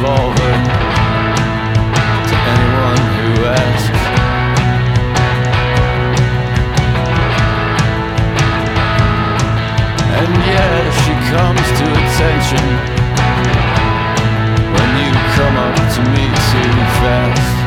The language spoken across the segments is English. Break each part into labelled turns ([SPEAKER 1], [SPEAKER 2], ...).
[SPEAKER 1] Revolver to anyone who asks. And yeah, she comes to attention when you come up to me too fast.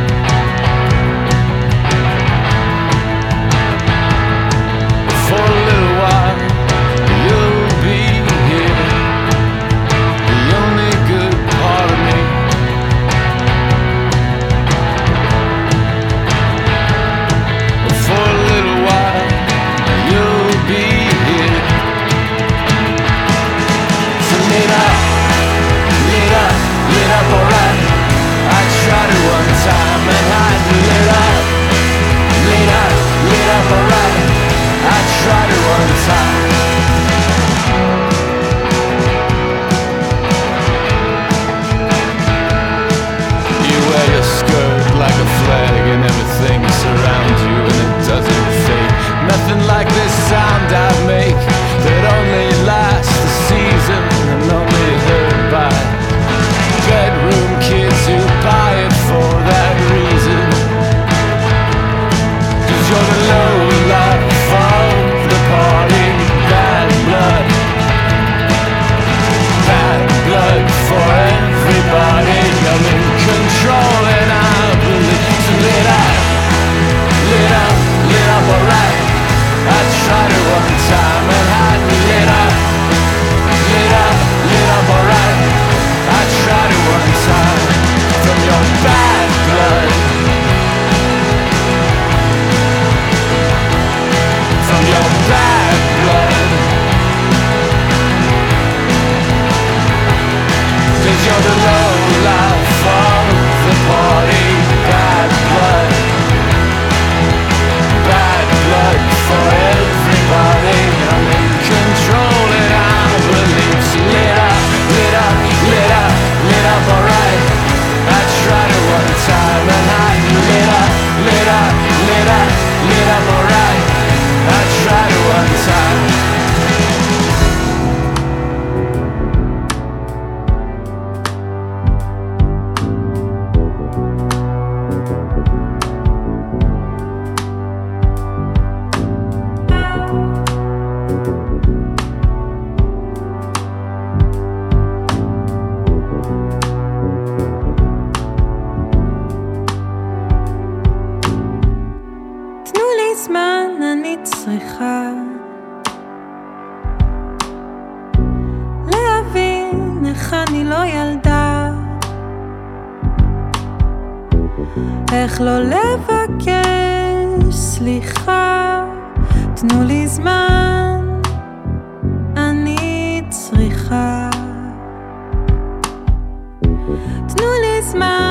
[SPEAKER 2] זמן, אני צריכה להבין איך אני לא ילדה, איך לא לבקש סליחה. תנו לי זמן, אני צריכה. תנו לי זמן,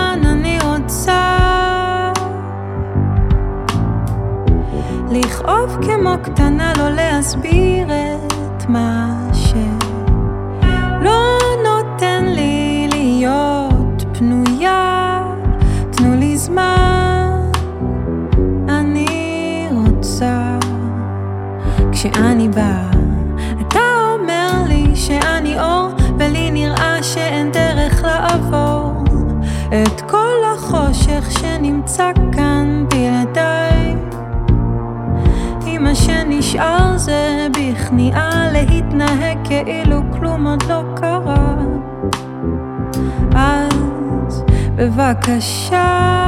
[SPEAKER 2] לכאוב כמו קטנה, לא להסביר את מה שלא נותן לי להיות פנויה. תנו לי זמן, אני רוצה. כשאני באה, אתה אומר לי שאני אור, ולי נראה שאין דרך לעבור את כל החושך שנמצא כאן מה שנשאר זה בכניעה להתנהג כאילו כלום עוד לא קרה. אז בבקשה.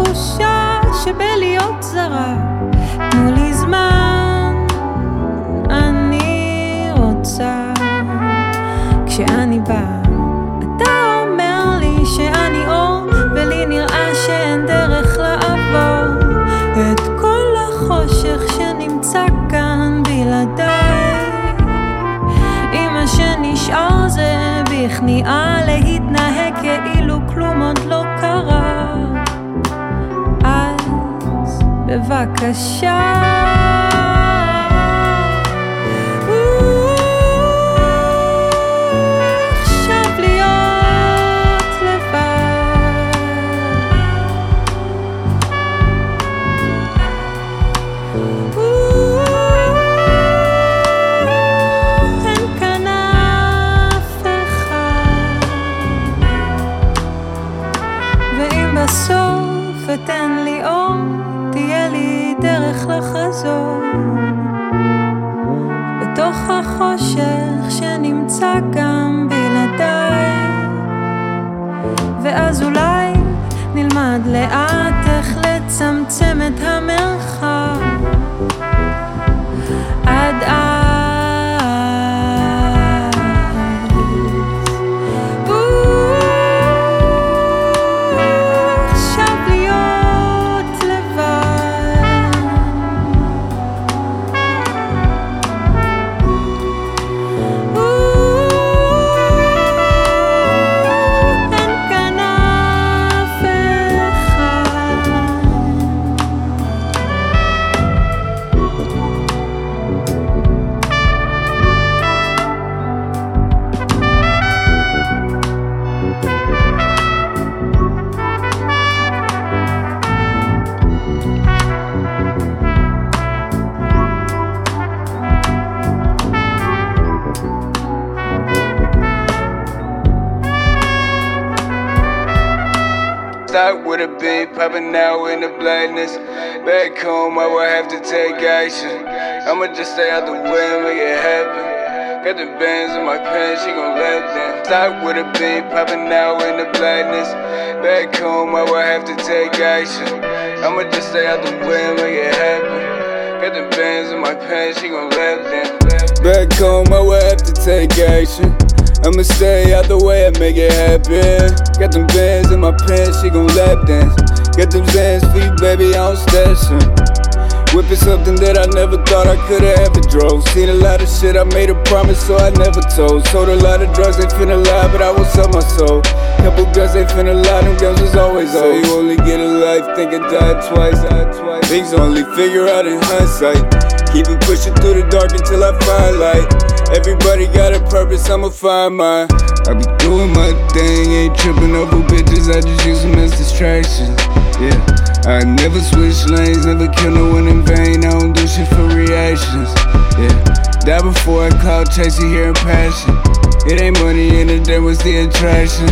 [SPEAKER 2] התחושה שבלהיות זרה. תנו לי בבקשה לאט איך לצמצם את המרחב
[SPEAKER 3] popping out in the blackness. Back home, I will have to take action. I'ma just stay out the way and make it happen. Got the bands in my pants, she gon' let them. Stop with a beat, popping out in the blackness. Back home, I will have to take action. I'ma just stay out the way and make it happen. Got the bands in my pants, she gon' let them. Back home, I will have to take action. I'ma stay out the way and make it happen. Got them bands in my pants, she gon' lap dance. Got them Zans for you, baby, I don't stash. Whipping something that I never thought I could've ever drove. Seen a lot of shit, I made a promise, so I never told. Sold a lot of drugs, ain't finna lie, but I won't sell my soul. Couple guns ain't finna lie, them guns was always old. So you only get a life, think twice, died twice. Things only figure out in hindsight. Keep it pushing through the dark until I find light. Everybody got a purpose, I'ma find mine. I be doing my thing, ain't tripping over bitches, I just use them as distractions. Yeah, I never switch lanes, never kill no one in vain, I don't do shit for reactions. Yeah, die before I call, chasing hearing passion. It ain't money in it, there was the attraction.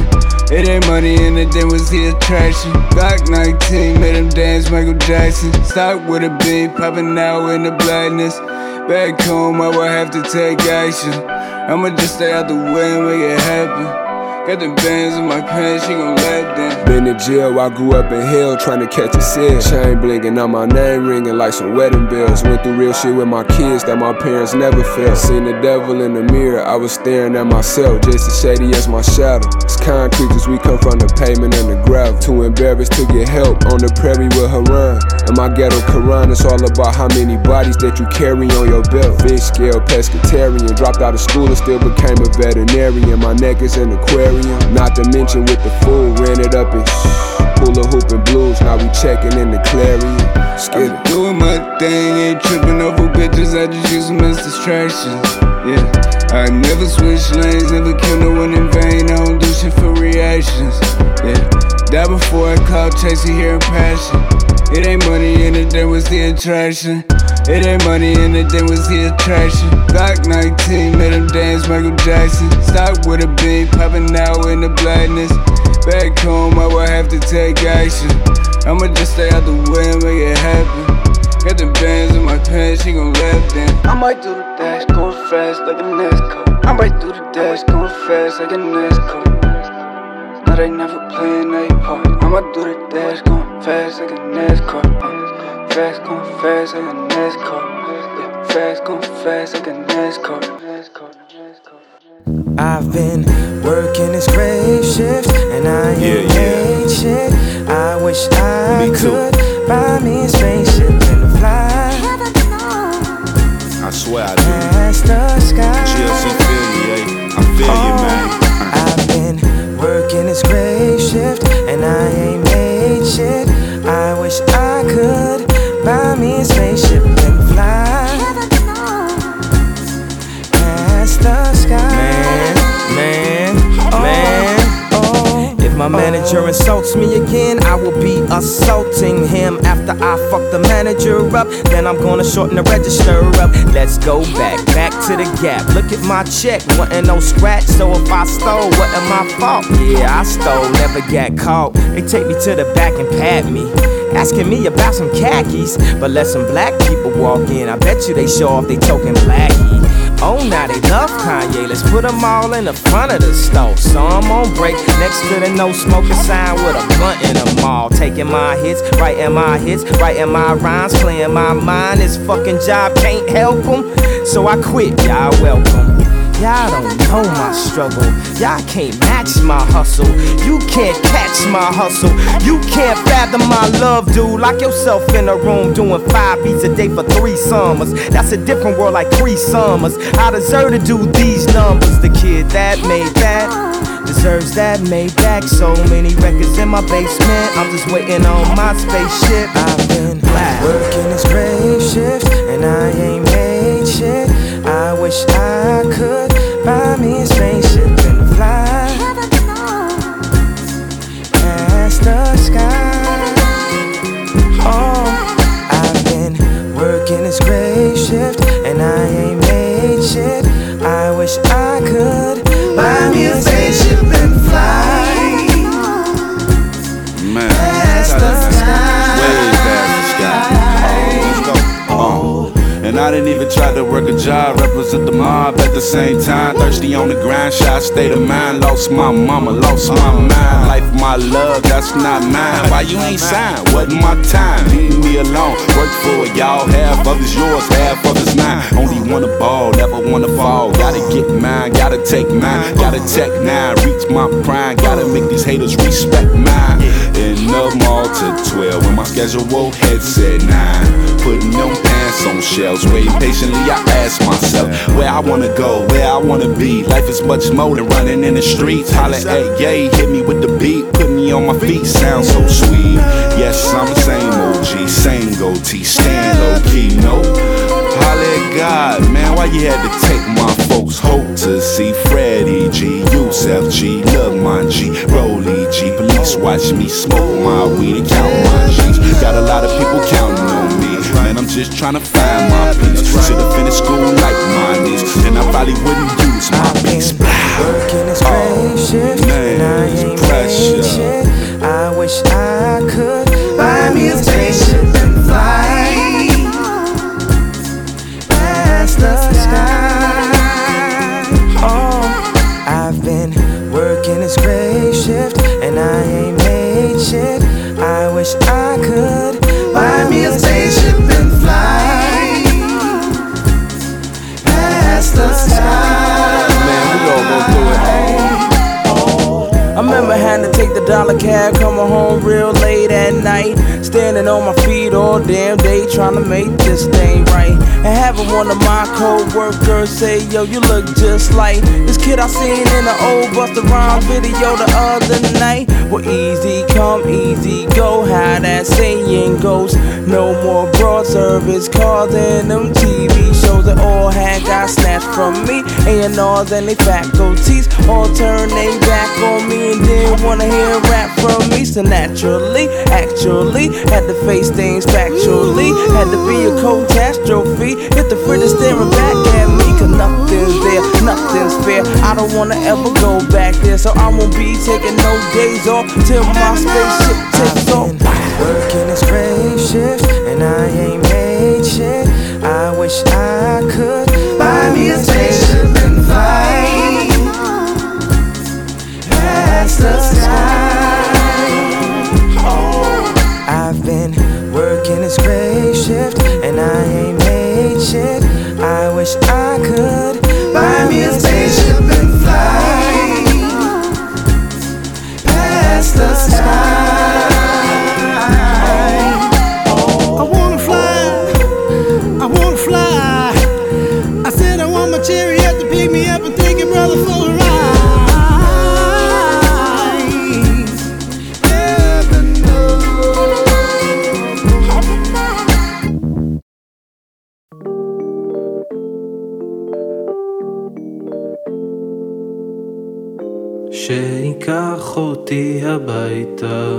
[SPEAKER 3] It ain't money in it, there was the attraction. Glock 19 made him dance Michael Jackson. Stock with a beam, popping now in the blackness. Back home, I will have to take action. I'ma just stay out the way and make it happen. Got the bands in my pants, she gon' let them.
[SPEAKER 4] Been in jail, I grew up in hell trying to catch a cell. Chain blinking on my name ringing like some wedding bells. Went through real shit with my kids that my parents never felt. Seen the devil in the mirror, I was staring at myself, just as shady as my shadow. It's concrete cause we come from the pavement and the gravel. Too embarrassed to get help on the prairie with Haran. And my ghetto Quran, it's all about how many bodies that you carry on your belt. Fish scale pescatarian, dropped out of school and still became a veterinarian. My neck is an aquarium, not to mention with the food, ran it up and. Pull a hoop and blues, now we checking in the clarion. Skid it.
[SPEAKER 3] Doing my thing, ain't tripping over bitches, I just use them as distractions. Yeah, I never switch lanes, never kill no one in vain, I don't do shit for reactions. Yeah, die before I call, chasing hearing passion. It ain't money in it, there was the attraction. It ain't money in it, was the attraction. Glock 19 made him dance Michael Jackson. Stock with a beam, popping out in the blackness. Back home, I have to take action. I'ma just stay out the way and make it happen. Got the bands in my pants, she gon' laugh then. I might do the dash, going fast like a NASCAR. I might do the dash, going fast like a NASCAR. No, they never playing a part. I'ma do the dash, going fast like a NASCAR. Fast, going fast like a NASCAR. Yeah, fast, going fast like a NASCAR. NASCAR. NASCAR.
[SPEAKER 5] I've been working this grave shift and I ain't
[SPEAKER 6] Yeah, yeah.
[SPEAKER 5] made shit. I wish I
[SPEAKER 6] Me too.
[SPEAKER 5] could buy me a spaceship and fly
[SPEAKER 6] I swear I do.
[SPEAKER 5] past the sky.
[SPEAKER 6] GLC feel you, eh? I feel you, man.
[SPEAKER 5] I've been working this grave shift and I ain't made shit. Me a spaceship and fly past the sky. Man, man, man. Oh, oh, oh, if my manager insults me again, I will be assaulting him. After I fuck the manager up, then I'm gonna shorten the register up. Let's go back, back to the gap. Look at my check, wasn't no scratch. So if I stole, wasn't my fault. Yeah, I stole, never got caught. They take me to the back and pat me. Asking me about some khakis, but let some black people walk in. I bet you they show off they token blackie. Oh, now they love Kanye. Let's put them all in the front of the store. So I'm on break next to the no smoking sign with a blunt in the mall. Taking my hits, writing my hits, writing my rhymes, playing my mind. This fucking job can't help 'em, So I quit, y'all welcome. Y'all don't know my struggle. Y'all can't match my hustle. You can't catch my hustle. You can't fathom my love, dude. Lock yourself in a room doing five beats a day for three summers. That's a different world like three summers. I deserve to do these numbers. The kid that made that deserves that made back. So many records in my basement. I'm just waiting on my spaceship. I've been black. working this grave shift and I ain't made shit. I wish I could buy me a spaceship and fly past the sky. Oh, I've been working this grave shift and I ain't made shit. I wish I could buy me a spaceship and fly
[SPEAKER 6] Man, I didn't even try to work a job, represent the mob at the same time. Thirsty on the grind, shot state of mind. Lost my mama, lost my mind. Life, my love, that's not mine. Why you ain't signed? Wasn't my time. Leave me alone. Work for it, y'all. Half of it's yours, half of it's mine. Only wanna ball, never wanna fall. Gotta get mine, gotta take mine. Gotta tech nine, reach my prime. Gotta make these haters respect mine. In the mall to 12, when my schedule head said 9. Putting them pants on shelves, waiting patiently. I ask myself where I wanna go, where I wanna be. Life is much more than running in the streets. Holla at yay, hit me with the beat, put me on my feet. Sounds so sweet. Yes, I'm the same OG, same goatee, staying low key. No, holla at God, man. Why you had to take my folks' hope to see Freddie G, Yusef G, Love my G, Rolly G. Watch me smoke my weed and count my G's. Got a lot of people counting on me. Man, I'm just trying to find my peace. Should've finished school like my niece. Then I probably wouldn't use my
[SPEAKER 5] I've
[SPEAKER 6] beats.
[SPEAKER 5] working this oh, grave shift
[SPEAKER 6] man, it's pressure.
[SPEAKER 5] I wish I could buy me a spaceship and fly take the dollar cab, coming home real late at night. Standing on my feet all damn day, trying to make this thing right. And having one of my co-workers say, Yo, you look just like this kid I seen in the old Busta Rhymes video the other night. Well, easy come, easy go, how that saying goes. No more broad service cars and them TV shows that all had got from me. A&Rs and they faculties all turn their back on me and didn't wanna hear rap from me. So naturally, actually, had to face things factually. Had to be a catastrophe. Hit the fritter staring back at me. Cause nothing's there, nothing's fair. I don't wanna ever go back there. So I won't be taking no days off till my spaceship takes off. Working this grave shift, and I ain't made shit. I wish I could the sky. I've been working this shift and I ain't made. I wish I could buy me a
[SPEAKER 7] station. הביתה.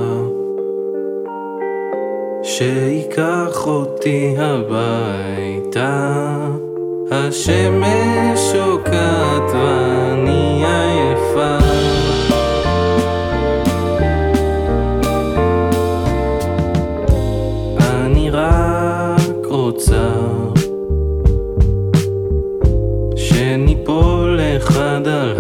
[SPEAKER 7] שייקח אותי הביתה. השמש שוקעת ואני עייפה. אני רק רוצה שניפול אחד על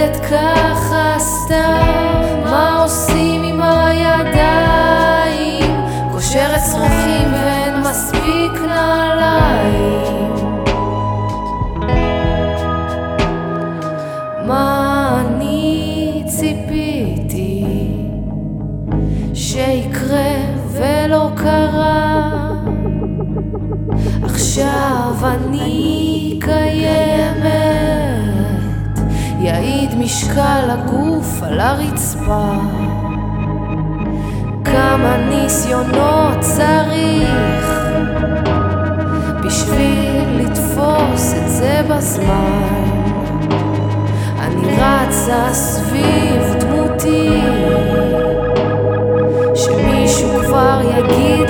[SPEAKER 8] לרדת ככה סתם, מה עושה? משקל הגוף על הרצפה. כמה ניסיונות צריך בשביל לתפוס את זה בזמן. אני רצה סביב דמותי שמישהו כבר יגיד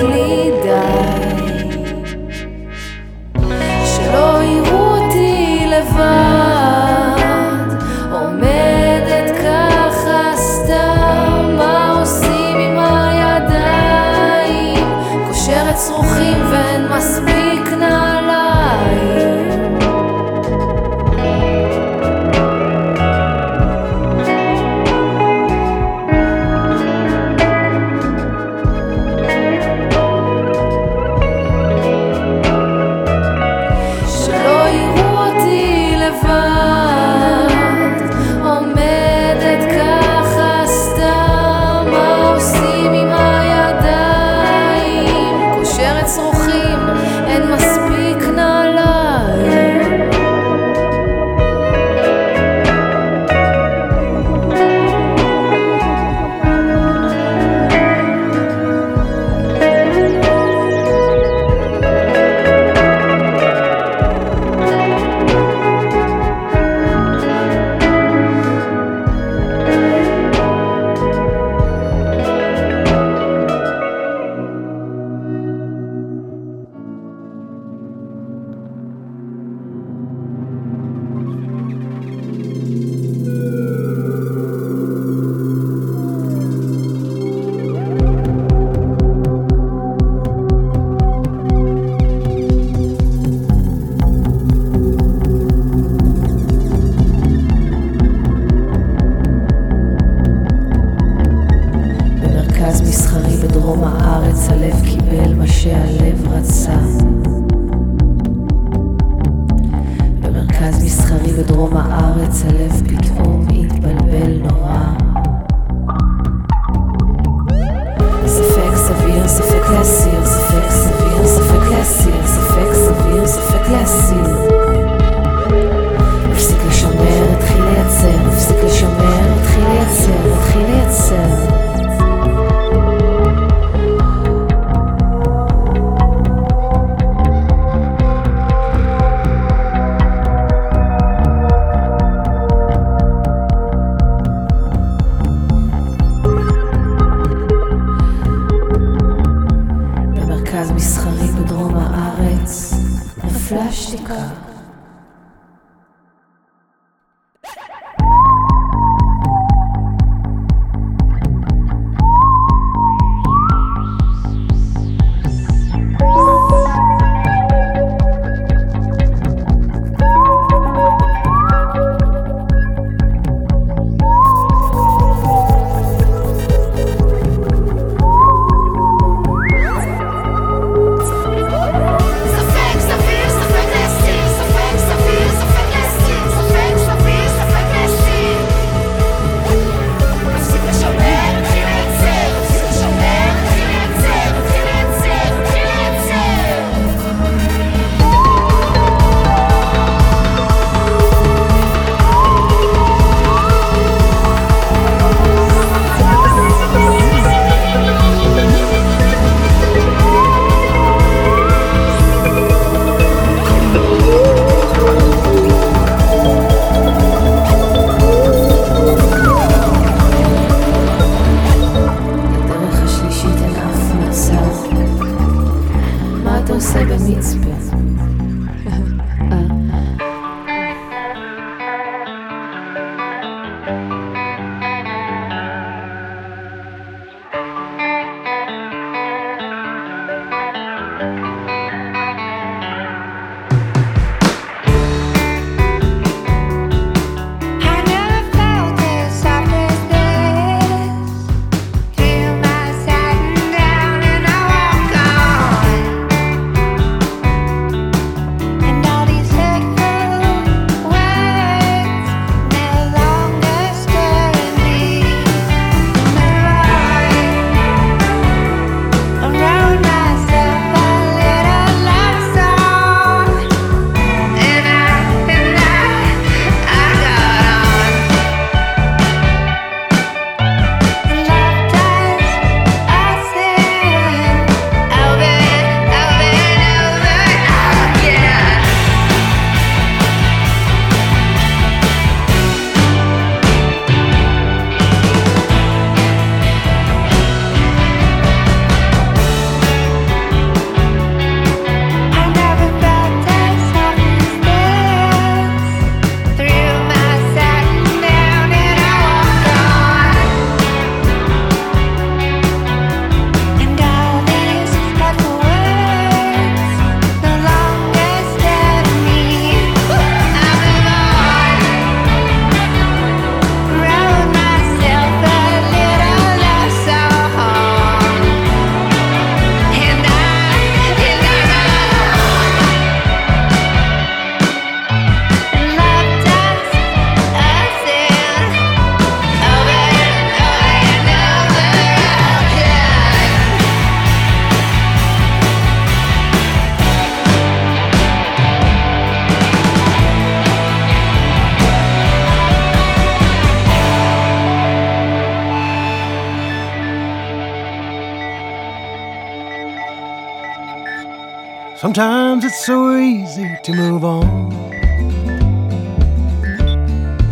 [SPEAKER 9] easy to move on.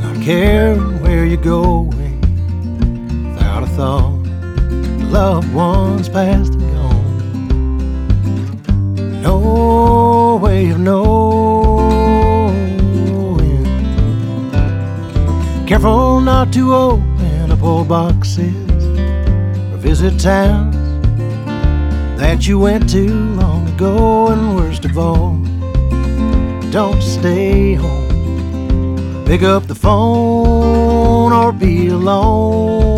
[SPEAKER 9] Not caring where you're going without a thought. Loved ones past and gone. No way of knowing. Careful not to open up old boxes or visit towns that you went to long ago, and worst of all, don't stay home. Pick up the phone or be alone.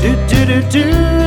[SPEAKER 9] Do do do do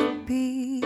[SPEAKER 10] need other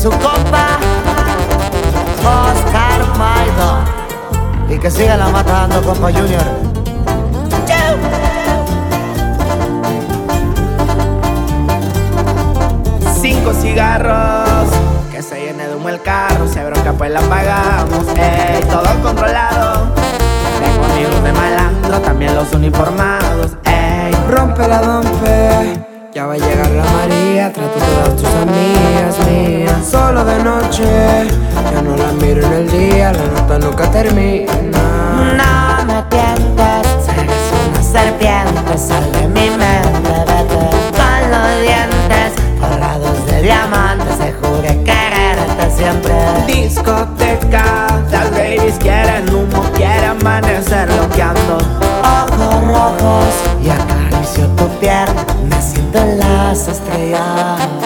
[SPEAKER 11] su copa, Oscar Maidon. Y que siga la matando, compa Junior.
[SPEAKER 5] Cinco cigarros, que se llene de humo el carro, se bronca pues la pagamos, ey, todo controlado. Tengo amigos de malandro, también los uniformados, ey. Rompe la dompe, ya va a llegar la María, trato todas tus amigas mías. Solo de noche, ya no la miro en el día, la nota nunca termina.
[SPEAKER 11] No me tientes, eres una serpiente, sal de mi mente, vete con los dientes forrados de diamantes, te juré quererte siempre.
[SPEAKER 5] Discoteca, las babies quieren humo, quieren amanecer loqueando.
[SPEAKER 11] Ojos rojos y acaricio las estrellas.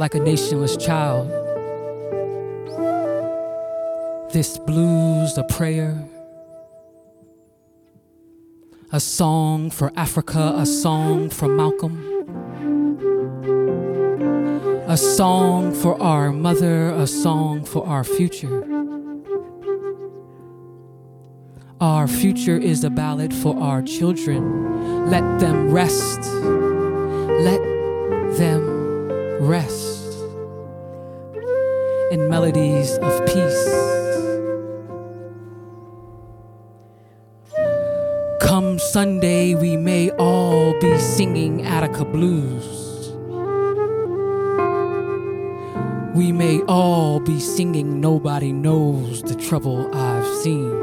[SPEAKER 12] Like a nationless child. This blues a prayer, a song for Africa, a song for Malcolm, a song for our mother, a song for our future. Our future is a ballad for our children. Let them rest. Let them rest in melodies of peace. Come Sunday, we may all be singing Attica blues. We may all be singing Nobody Knows the Trouble I've Seen.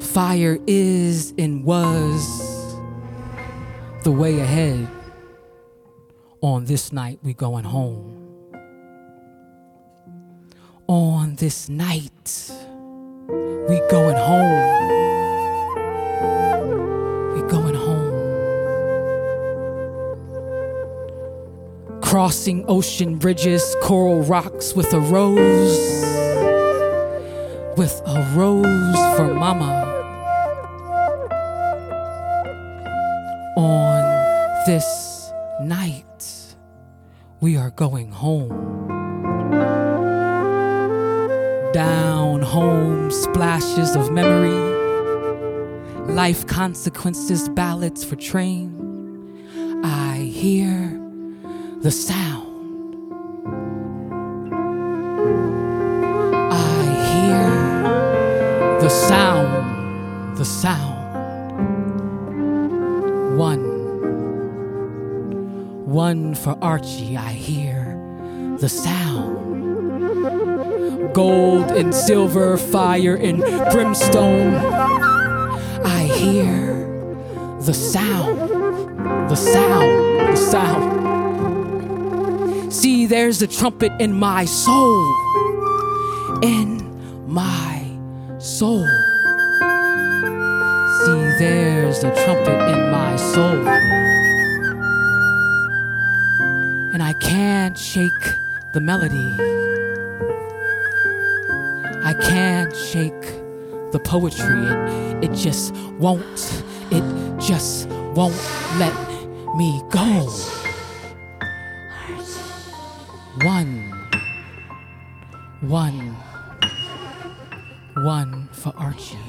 [SPEAKER 12] Fire is and was the way ahead. On this night, we going home. On this night, we going home. We going home. Crossing ocean bridges, coral rocks with a rose. With a rose for mama. On this night, we are going home. Down home, splashes of memory, life consequences, ballads for train. I hear the sound. I hear the sound, for Archie, I hear the sound. Gold and silver, fire and brimstone. I hear the sound, the sound, the sound. See, there's a trumpet in my soul, in my soul. See, there's a trumpet in my soul. And I can't shake the melody. I can't shake the poetry. It, it just won't, it just won't let me go. One, one, one for Archie.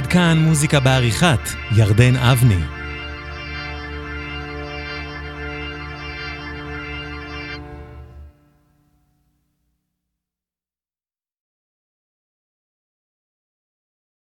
[SPEAKER 13] עד כאן מוזיקה בעריכת ירדן אבני.